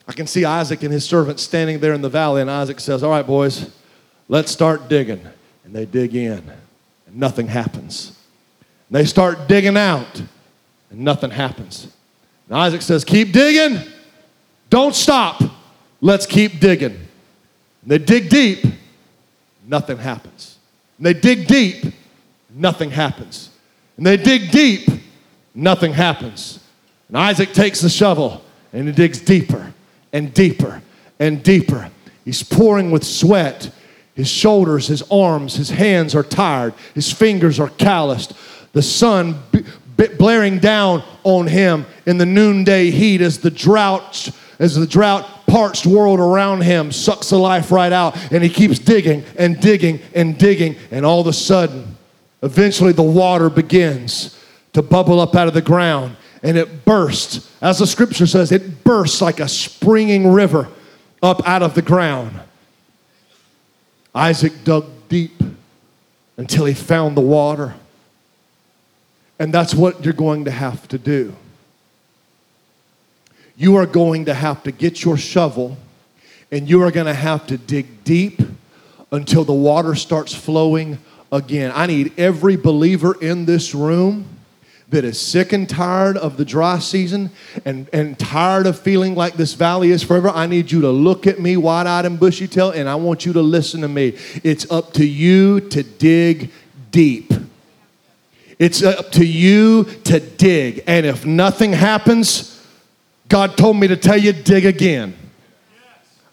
I can see Isaac and his servants standing there in the valley, and Isaac says, All right, boys, let's start digging. And they dig in, and nothing happens. And they start digging out, and nothing happens. And Isaac says, Keep digging, don't stop, let's keep digging. And they dig deep, nothing happens. And they dig deep, nothing happens. And they dig deep, nothing happens. And Isaac takes the shovel and he digs deeper and deeper and deeper. He's pouring with sweat. His shoulders, his arms, his hands are tired. His fingers are calloused. The sun b- b- blaring down on him in the noonday heat as the drought as the drought parched world around him sucks the life right out, and he keeps digging and digging and digging, and all of a sudden, eventually the water begins to bubble up out of the ground, and it bursts. As the scripture says, it bursts like a springing river up out of the ground. Isaac dug deep until he found the water. And that's what you're going to have to do you are going to have to get your shovel and you are going to have to dig deep until the water starts flowing again. I need every believer in this room that is sick and tired of the dry season and, and tired of feeling like this valley is forever, I need you to look at me wide eyed and bushy tailed, and I want you to listen to me. It's up to you to dig deep. It's up to you to dig. And if nothing happens, God told me to tell you, dig again.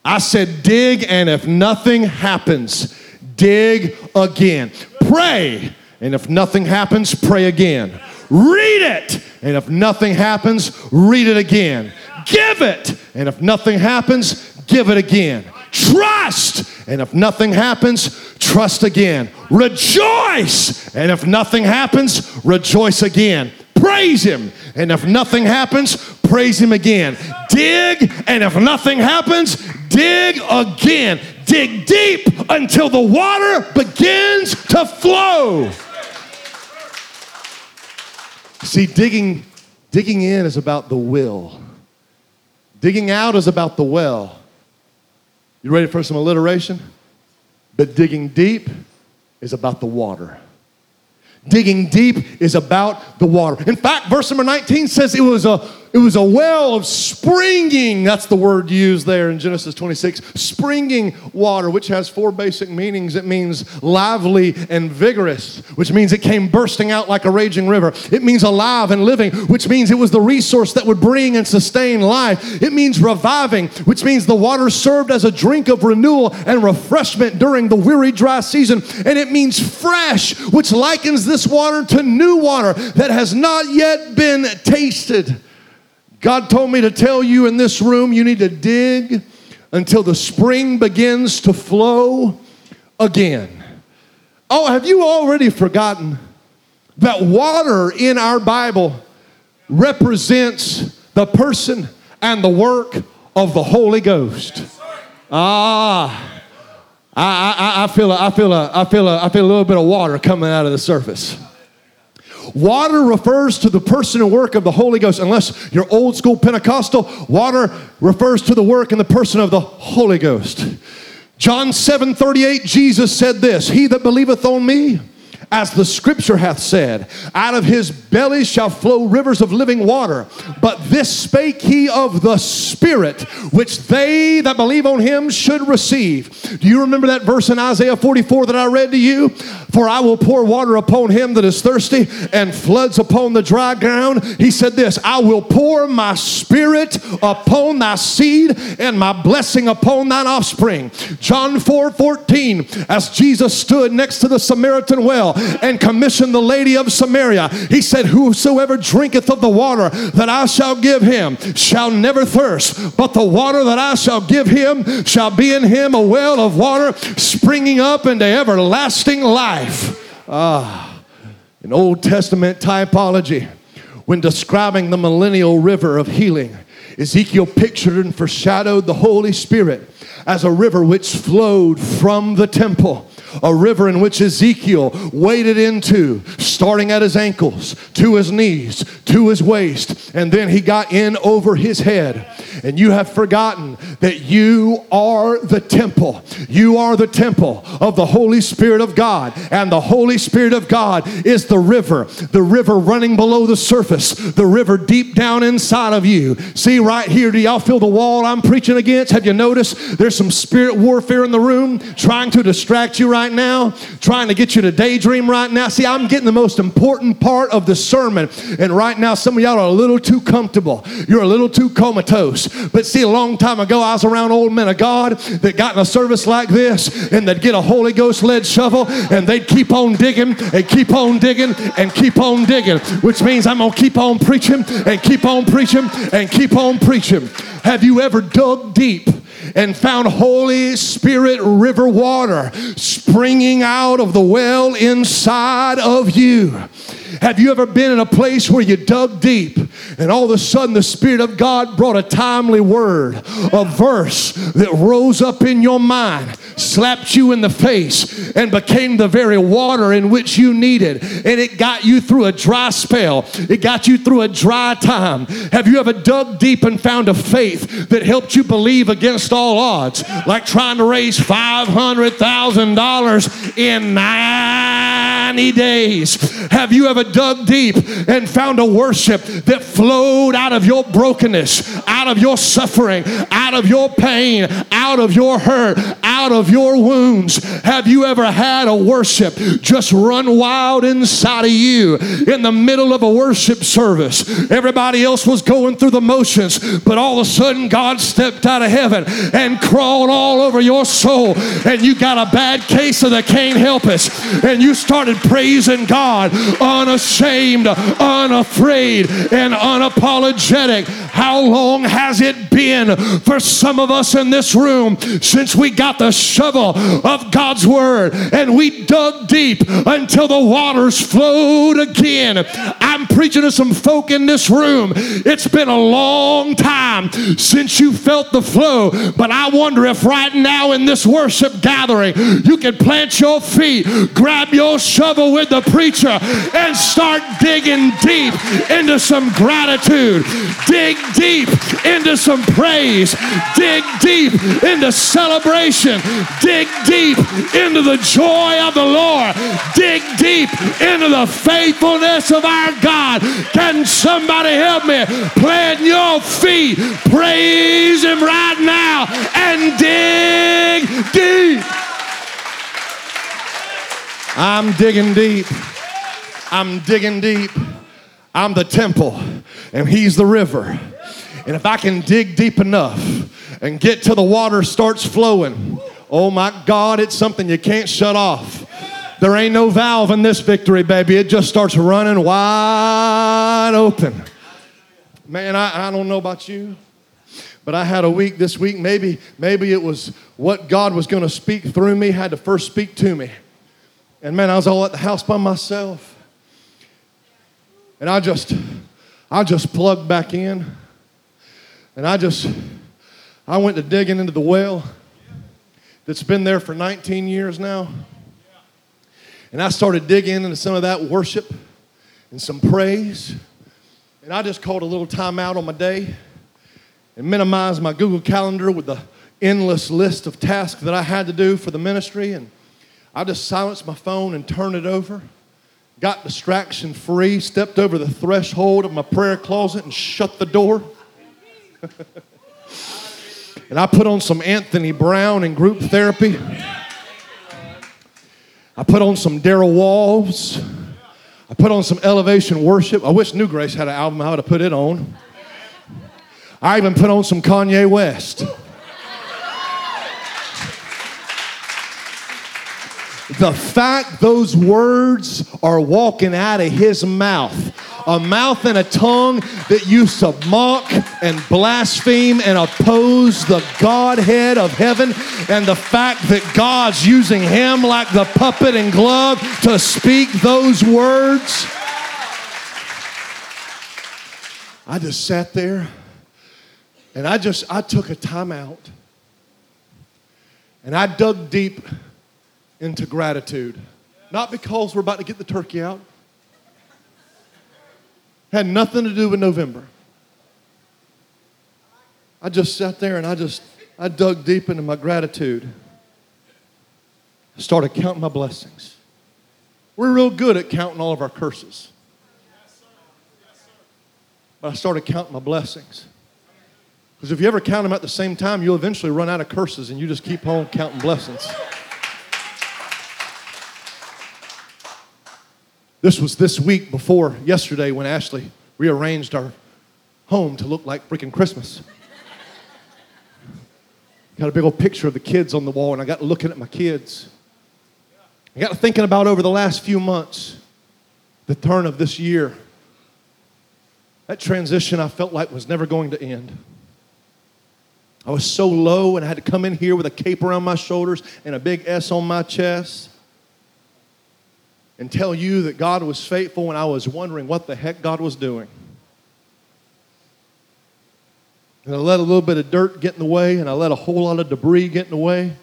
I said, dig, and if nothing happens, dig again. Pray, and if nothing happens, pray again. Read it, and if nothing happens, read it again. Give it, and if nothing happens, give it again. Trust, and if nothing happens, trust again. Rejoice, and if nothing happens, rejoice again. Praise Him, and if nothing happens, praise Him again. Dig, and if nothing happens, dig again. Dig deep until the water begins to flow. See, digging, digging in is about the will. Digging out is about the well. You ready for some alliteration? But digging deep is about the water. Digging deep is about the water. In fact, verse number 19 says it was a it was a well of springing, that's the word used there in Genesis 26, springing water, which has four basic meanings. It means lively and vigorous, which means it came bursting out like a raging river. It means alive and living, which means it was the resource that would bring and sustain life. It means reviving, which means the water served as a drink of renewal and refreshment during the weary dry season. And it means fresh, which likens this water to new water that has not yet been tasted. God told me to tell you in this room you need to dig until the spring begins to flow again. Oh, have you already forgotten that water in our Bible represents the person and the work of the Holy Ghost? Ah. I, I, I, feel a, I, feel a, I, feel a, I feel a little bit of water coming out of the surface. Water refers to the person and work of the Holy Ghost. Unless you're old school Pentecostal, water refers to the work and the person of the Holy Ghost. John 7 38, Jesus said this He that believeth on me, as the scripture hath said, out of his belly shall flow rivers of living water. But this spake he of the Spirit, which they that believe on him should receive. Do you remember that verse in Isaiah 44 that I read to you? For I will pour water upon him that is thirsty and floods upon the dry ground. He said this I will pour my spirit upon thy seed and my blessing upon thine offspring. John 4 14, as Jesus stood next to the Samaritan well and commissioned the lady of Samaria, he said, Whosoever drinketh of the water that I shall give him shall never thirst, but the water that I shall give him shall be in him a well of water springing up into everlasting life. Ah, an Old Testament typology when describing the millennial river of healing. Ezekiel pictured and foreshadowed the Holy Spirit as a river which flowed from the temple a river in which Ezekiel waded into, starting at his ankles, to his knees, to his waist, and then he got in over his head. And you have forgotten that you are the temple. You are the temple of the Holy Spirit of God, and the Holy Spirit of God is the river, the river running below the surface, the river deep down inside of you. See, right here, do y'all feel the wall I'm preaching against? Have you noticed there's some spirit warfare in the room trying to distract you right right now, trying to get you to daydream right now. See, I'm getting the most important part of the sermon. And right now, some of y'all are a little too comfortable. You're a little too comatose. But see, a long time ago, I was around old men of God that got in a service like this and they'd get a Holy Ghost led shovel and they'd keep on digging and keep on digging and keep on digging, which means I'm going to keep on preaching and keep on preaching and keep on preaching. Have you ever dug deep? And found Holy Spirit river water springing out of the well inside of you. Have you ever been in a place where you dug deep and all of a sudden the Spirit of God brought a timely word, a verse that rose up in your mind, slapped you in the face, and became the very water in which you needed? And it got you through a dry spell, it got you through a dry time. Have you ever dug deep and found a faith that helped you believe against all odds, like trying to raise $500,000 in 90 days? Have you ever dug deep and found a worship that flowed out of your brokenness, out of your suffering, out of your pain, out of your hurt, out of your wounds. Have you ever had a worship just run wild inside of you in the middle of a worship service? Everybody else was going through the motions, but all of a sudden God stepped out of heaven and crawled all over your soul, and you got a bad case of the can't help us, and you started praising God unashamed, unafraid, and unapologetic. How long has it been for some of us in this room since we got the shovel of God's word and we dug deep until the waters flowed again? I'm preaching to some folk in this room. It's been a long time since you felt the flow, but I wonder if right now in this worship gathering you can plant your feet, grab your shovel with the preacher, and start digging deep into some gratitude. Dig deep into some praise. Dig deep into celebration. Dig deep into the joy of the Lord. Dig deep into the faithfulness of our God. Can somebody help me? Plant your feet. Praise Him right now and dig deep. I'm digging deep. I'm digging deep. I'm the temple, and He's the river. And if I can dig deep enough and get to the water starts flowing, oh my God, it's something you can't shut off. There ain't no valve in this victory, baby. It just starts running wide open. Man, I, I don't know about you, but I had a week this week. Maybe, maybe it was what God was going to speak through me, had to first speak to me. And man, I was all at the house by myself. And I just, I just plugged back in. And I just, I went to digging into the well that's been there for 19 years now. And I started digging into some of that worship and some praise. And I just called a little time out on my day and minimized my Google Calendar with the endless list of tasks that I had to do for the ministry. And I just silenced my phone and turned it over, got distraction free, stepped over the threshold of my prayer closet and shut the door. and I put on some Anthony Brown and group therapy. I put on some Darrel Walls. I put on some elevation worship. I wish New Grace had an album. I would have put it on. I even put on some Kanye West. The fact those words are walking out of his mouth, a mouth and a tongue that used to mock and blaspheme and oppose the Godhead of heaven, and the fact that God's using him like the puppet and glove to speak those words. I just sat there and I just I took a time out and I dug deep into gratitude. Not because we're about to get the turkey out. Had nothing to do with November. I just sat there and I just I dug deep into my gratitude. I started counting my blessings. We're real good at counting all of our curses. But I started counting my blessings. Because if you ever count them at the same time, you'll eventually run out of curses and you just keep on counting blessings. This was this week before yesterday when Ashley rearranged our home to look like freaking Christmas. Got a big old picture of the kids on the wall, and I got looking at my kids. I got thinking about over the last few months, the turn of this year. That transition I felt like was never going to end. I was so low, and I had to come in here with a cape around my shoulders and a big S on my chest and tell you that God was faithful when I was wondering what the heck God was doing. And I let a little bit of dirt get in the way, and I let a whole lot of debris get in the way.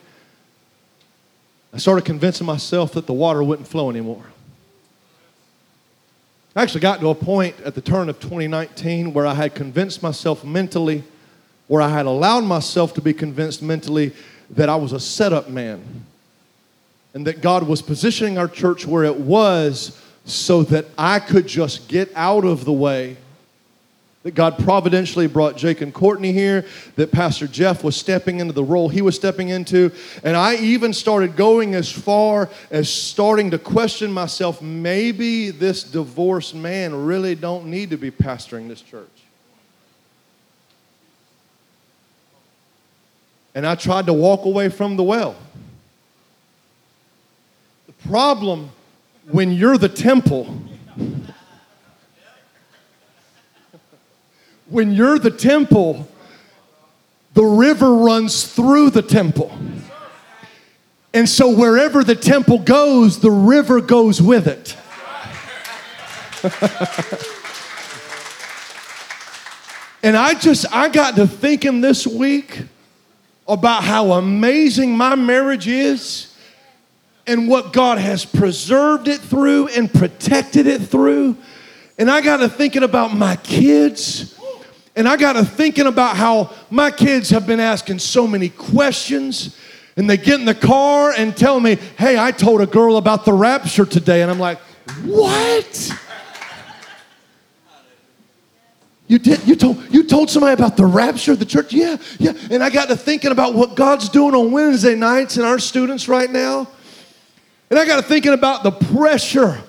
I started convincing myself that the water wouldn't flow anymore. I actually got to a point at the turn of 2019 where I had convinced myself mentally, where I had allowed myself to be convinced mentally that I was a setup man and that God was positioning our church where it was so that I could just get out of the way that God providentially brought Jake and Courtney here, that Pastor Jeff was stepping into the role he was stepping into. And I even started going as far as starting to question myself maybe this divorced man really don't need to be pastoring this church. And I tried to walk away from the well. The problem when you're the temple, when you're the temple, the river runs through the temple. And so wherever the temple goes, the river goes with it. and I just, I got to thinking this week about how amazing my marriage is and what God has preserved it through and protected it through. And I got to thinking about my kids and I got to thinking about how my kids have been asking so many questions. And they get in the car and tell me, hey, I told a girl about the rapture today. And I'm like, what? You did? You told, you told somebody about the rapture of the church? Yeah, yeah. And I got to thinking about what God's doing on Wednesday nights and our students right now. And I got to thinking about the pressure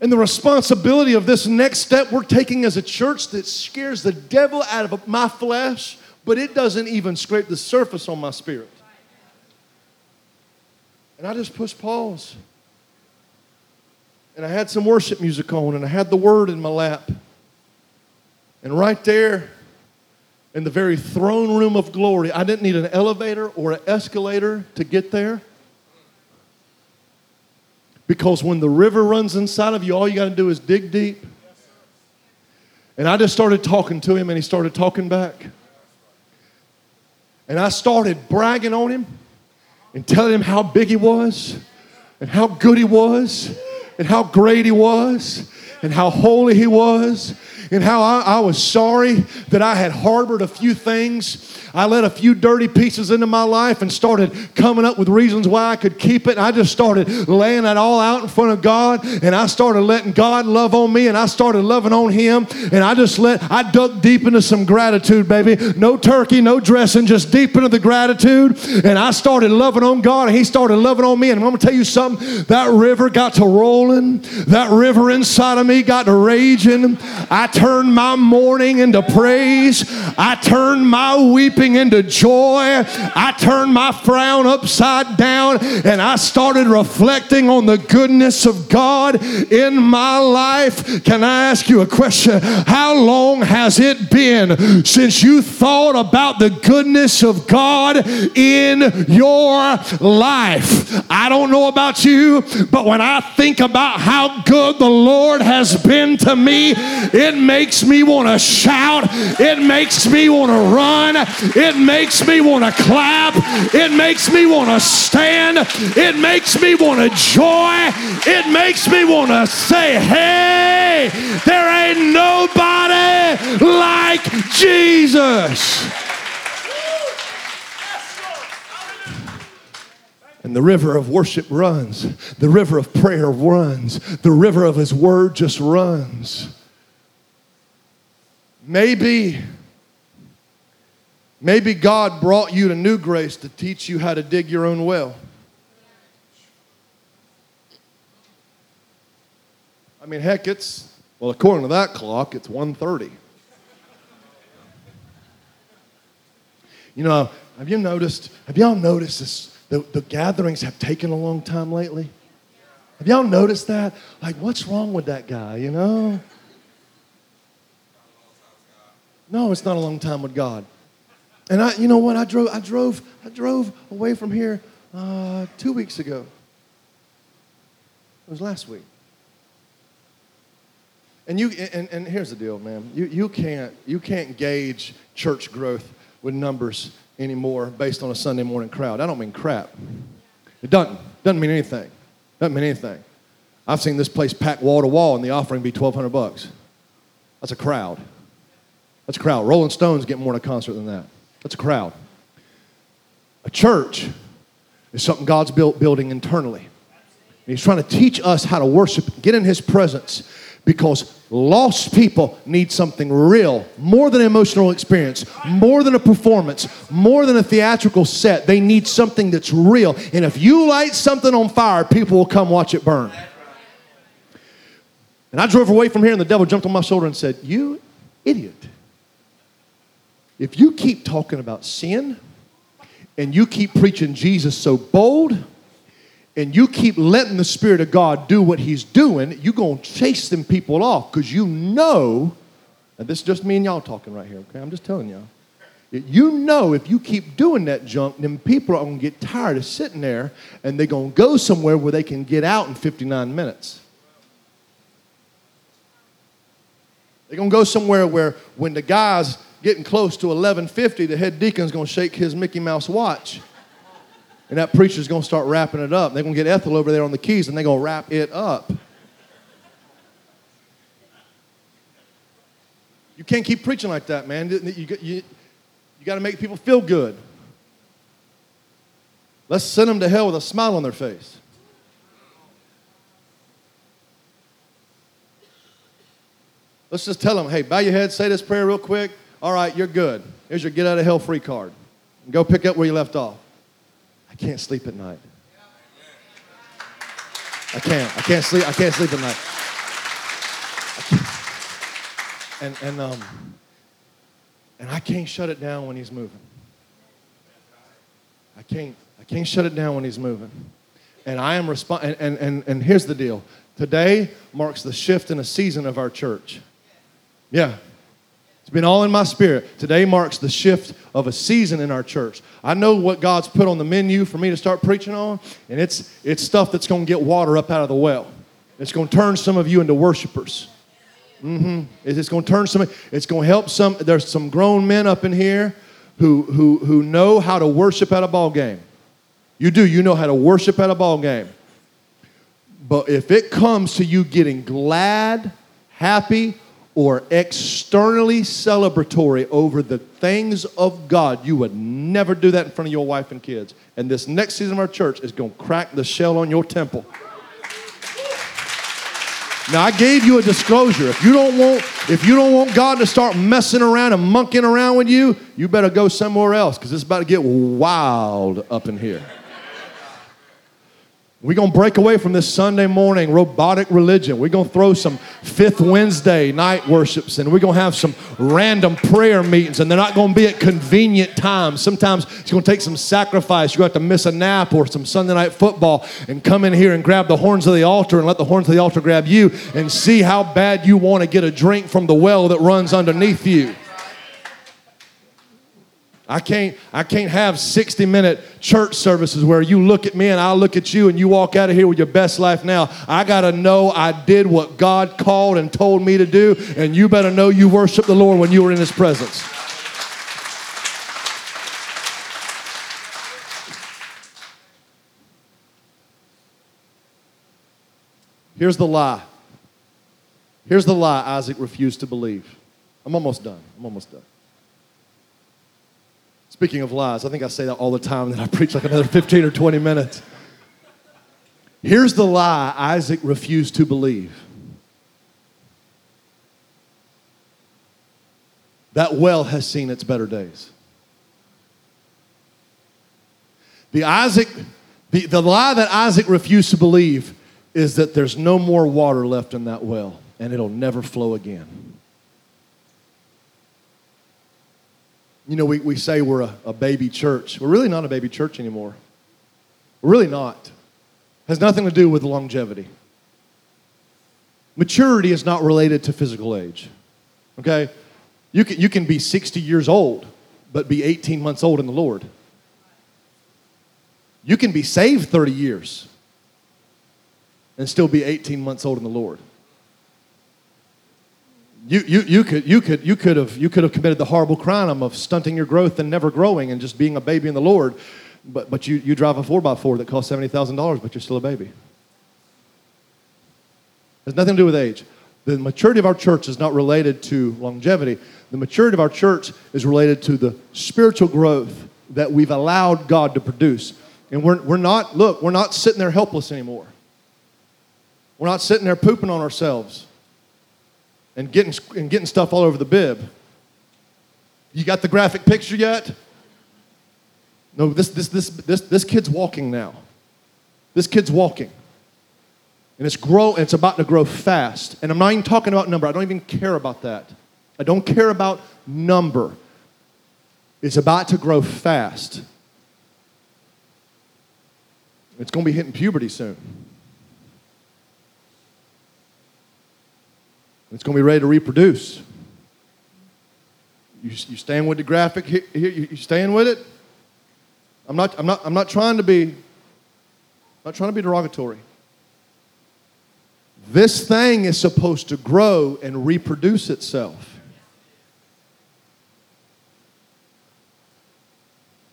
and the responsibility of this next step we're taking as a church that scares the devil out of my flesh, but it doesn't even scrape the surface on my spirit. And I just pushed pause. And I had some worship music on, and I had the word in my lap. And right there, in the very throne room of glory, I didn't need an elevator or an escalator to get there. Because when the river runs inside of you, all you got to do is dig deep. And I just started talking to him, and he started talking back. And I started bragging on him and telling him how big he was, and how good he was, and how great he was, and how holy he was, and how I, I, was sorry that I had harbored a few things. I let a few dirty pieces into my life and started coming up with reasons why I could keep it. And I just started laying it all out in front of God, and I started letting God love on me, and I started loving on Him, and I just let, I dug deep into some gratitude, baby. No turkey, no dressing, just deep into the gratitude, and I started loving on God, and He started loving on me, and I'm gonna tell you something, that river got to rolling, that river inside of me got to raging. I turned my mourning into praise. I turned my weeping into joy. I turned my frown upside down and I started reflecting on the goodness of God in my life. Can I ask you a question? How long has it been since you thought about the goodness of God in your life? I don't know about you, but when I think about how good the Lord has been to me, it makes me want to shout. It makes me want to run. It makes me want to clap. It makes me want to stand. It makes me want to joy. It makes me want to say, hey, there ain't nobody like Jesus. And the river of worship runs. The river of prayer runs. The river of His Word just runs. Maybe, maybe God brought you to New Grace to teach you how to dig your own well. I mean, heck, it's, well, according to that clock, it's 1.30. You know, have you noticed, have y'all noticed this, the, the gatherings have taken a long time lately? Have y'all noticed that? Like, what's wrong with that guy, you know? No, it's not a long time with God. And I, you know what? I drove, I drove, I drove away from here uh, two weeks ago. It was last week. And you, and, and here's the deal, man. You, you can't, you can't gauge church growth with numbers anymore based on a Sunday morning crowd. I don't mean crap. It doesn't. Doesn't mean anything. Doesn't mean anything. I've seen this place packed wall to wall and the offering be 1200 bucks. That's a crowd. That's a crowd. Rolling Stones get more in a concert than that. That's a crowd. A church is something God's built building internally. And he's trying to teach us how to worship, get in his presence, because lost people need something real, more than an emotional experience, more than a performance, more than a theatrical set. They need something that's real. And if you light something on fire, people will come watch it burn. And I drove away from here, and the devil jumped on my shoulder and said, You idiot. If you keep talking about sin and you keep preaching Jesus so bold, and you keep letting the Spirit of God do what He's doing, you're going to chase them people off because you know, and this is just me and y'all talking right here, okay? I'm just telling y'all. You know, if you keep doing that junk, then people are going to get tired of sitting there and they're going to go somewhere where they can get out in 59 minutes. They're going to go somewhere where when the guy's getting close to 1150, the head deacon's going to shake his Mickey Mouse watch and that preacher's going to start wrapping it up. They're going to get Ethel over there on the keys and they're going to wrap it up. You can't keep preaching like that, man. You, you, you, got to make people feel good. Let's send them to hell with a smile on their face. Let's just tell them, hey, bow your head, say this prayer real quick. All right, you're good. Here's your get out of hell free card. Go pick up where you left off I can't sleep at night. I can't. I can't sleep. I can't sleep at night. And and um and I can't shut it down when he's moving. I can't. I can't shut it down when he's moving. And I am respon- and, and, and, and here's the deal. Today marks the shift in a season of our church. Yeah, it's been all in my spirit. Today marks the shift of a season in our church. I know what God's put on the menu for me to start preaching on, and it's, it's stuff that's going to get water up out of the well. It's going to turn some of you into worshipers. Mm-hmm. It's going to turn some, it's going to help some, there's some grown men up in here who, who, who know how to worship at a ball game. You do, you know how to worship at a ball game. But if it comes to you getting glad, happy, or externally celebratory over the things of God, you would never do that in front of your wife and kids. And this next season of our church is going to crack the shell on your temple. Now I gave you a disclosure. If you don't want if you don't want God to start messing around and monkeying around with you, you better go somewhere else because it's about to get wild up in here. We're going to break away from this Sunday morning robotic religion. We're going to throw some fifth Wednesday night worships and we're going to have some random prayer meetings and they're not going to be at convenient times. Sometimes it's going to take some sacrifice. You're going to have to miss a nap or some Sunday night football and come in here and grab the horns of the altar and let the horns of the altar grab you and see how bad you want to get a drink from the well that runs underneath you. I can't, I can't have 60 minute church services where you look at me and I look at you and you walk out of here with your best life now. I got to know I did what God called and told me to do, and you better know you worship the Lord when you were in His presence. Here's the lie. Here's the lie Isaac refused to believe. I'm almost done. I'm almost done. Speaking of lies, I think I say that all the time, and then I preach like another 15 or 20 minutes. Here's the lie Isaac refused to believe that well has seen its better days. The, Isaac, the, the lie that Isaac refused to believe is that there's no more water left in that well and it'll never flow again. You know, we, we say we're a, a baby church. We're really not a baby church anymore. We're really not. Has nothing to do with longevity. Maturity is not related to physical age. Okay? You can, you can be 60 years old, but be 18 months old in the Lord. You can be saved 30 years and still be 18 months old in the Lord. You, you, you, could, you, could, you, could have, you could have committed the horrible crime of stunting your growth and never growing and just being a baby in the Lord, but, but you, you drive a 4x4 that costs $70,000, but you're still a baby. It has nothing to do with age. The maturity of our church is not related to longevity. The maturity of our church is related to the spiritual growth that we've allowed God to produce. And we're, we're not, look, we're not sitting there helpless anymore. We're not sitting there pooping on ourselves. And getting, and getting stuff all over the bib. You got the graphic picture yet? No, this, this, this, this, this kid's walking now. This kid's walking. And it's grow, it's about to grow fast. And I'm not even talking about number. I don't even care about that. I don't care about number. It's about to grow fast. It's going to be hitting puberty soon. It's going to be ready to reproduce. You, you staying with the graphic here? you, you staying with it? I'm not, I'm, not, I'm not trying to be, I'm not trying to be derogatory. This thing is supposed to grow and reproduce itself.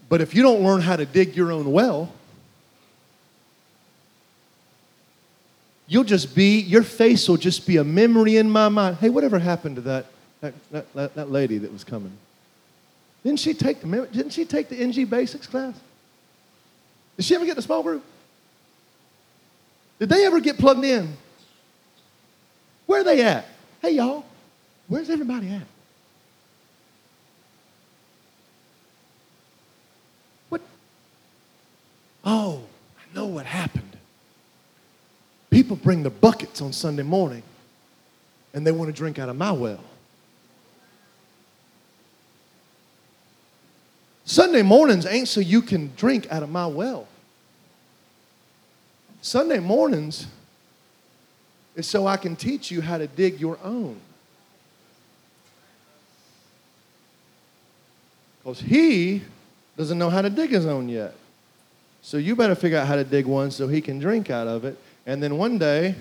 But if you don't learn how to dig your own well, you'll just be, your face will just be a memory in my mind. Hey, whatever happened to that, that, that, that lady that was coming? Didn't she take the, didn't she take the NG Basics class? Did she ever get the small group? Did they ever get plugged in? Where are they at? Hey, y'all, where's everybody at? What? Oh, I know what happened. People bring the buckets on Sunday morning and they want to drink out of my well. Sunday mornings ain't so you can drink out of my well. Sunday mornings is so I can teach you how to dig your own. Because he doesn't know how to dig his own yet. So you better figure out how to dig one so he can drink out of it. And then one day,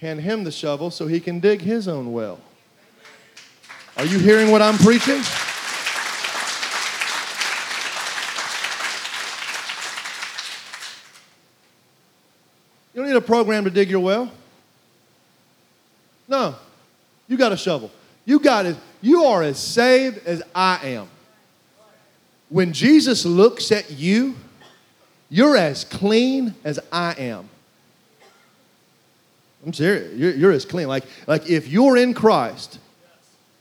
hand him the shovel so he can dig his own well. Are you hearing what I'm preaching? You don't need a program to dig your well. No. You got a shovel. You got it. You are as saved as I am. When Jesus looks at you, you're as clean as I am. I'm serious. You're, you're as clean. Like, like if you're in Christ,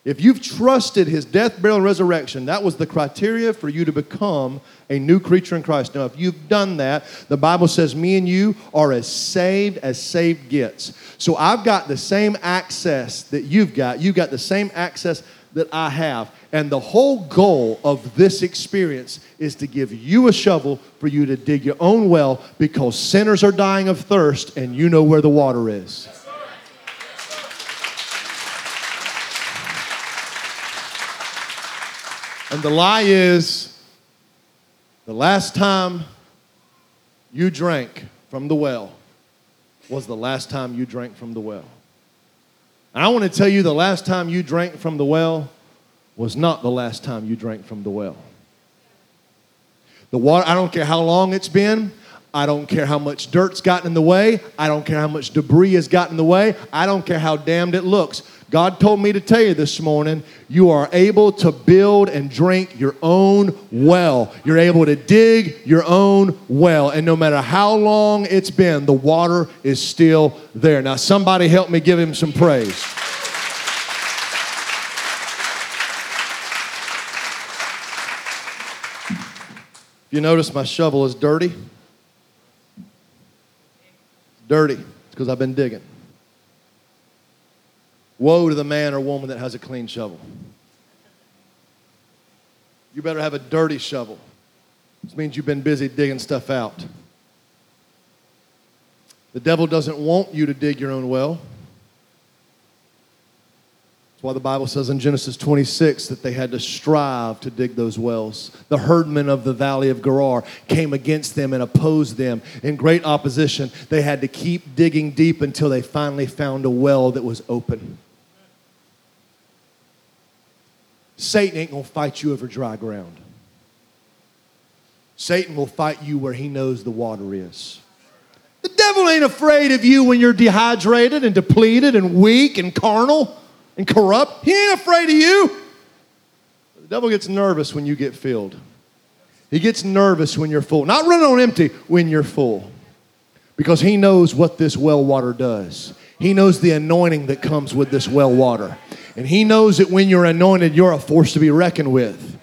if you've trusted his death, burial, and resurrection, that was the criteria for you to become a new creature in Christ. Now, if you've done that, the Bible says me and you are as saved as saved gets. So I've got the same access that you've got. You've got the same access that I have. And the whole goal of this experience is to give you a shovel for you to dig your own well because sinners are dying of thirst and you know where the water is. And the lie is the last time you drank from the well was the last time you drank from the well. I want to tell you the last time you drank from the well was not the last time you drank from the well. The water, I don't care how long it's been. I don't care how much dirt's gotten in the way. I don't care how much debris has gotten in the way. I don't care how dammed it looks. God told me to tell you this morning you are able to build and drink your own well. You're able to dig your own well. And no matter how long it's been, the water is still there. Now, somebody help me give him some praise. You notice my shovel is dirty? Dirty. It's because I've been digging. Woe to the man or woman that has a clean shovel. You better have a dirty shovel. This means you've been busy digging stuff out. The devil doesn't want you to dig your own well. That's why the Bible says in Genesis 26 that they had to strive to dig those wells. The herdmen of the valley of Gerar came against them and opposed them in great opposition. They had to keep digging deep until they finally found a well that was open. Satan ain't going to fight you over dry ground. Satan will fight you where he knows the water is. The devil ain't afraid of you when you're dehydrated and depleted and weak and carnal and corrupt. He ain't afraid of you. The devil gets nervous when you get filled. He gets nervous when you're full. Not running on empty, when you're full. Because he knows what this well water does. He knows the anointing that comes with this well water. And He knows that when you're anointed, you're a force to be reckoned with.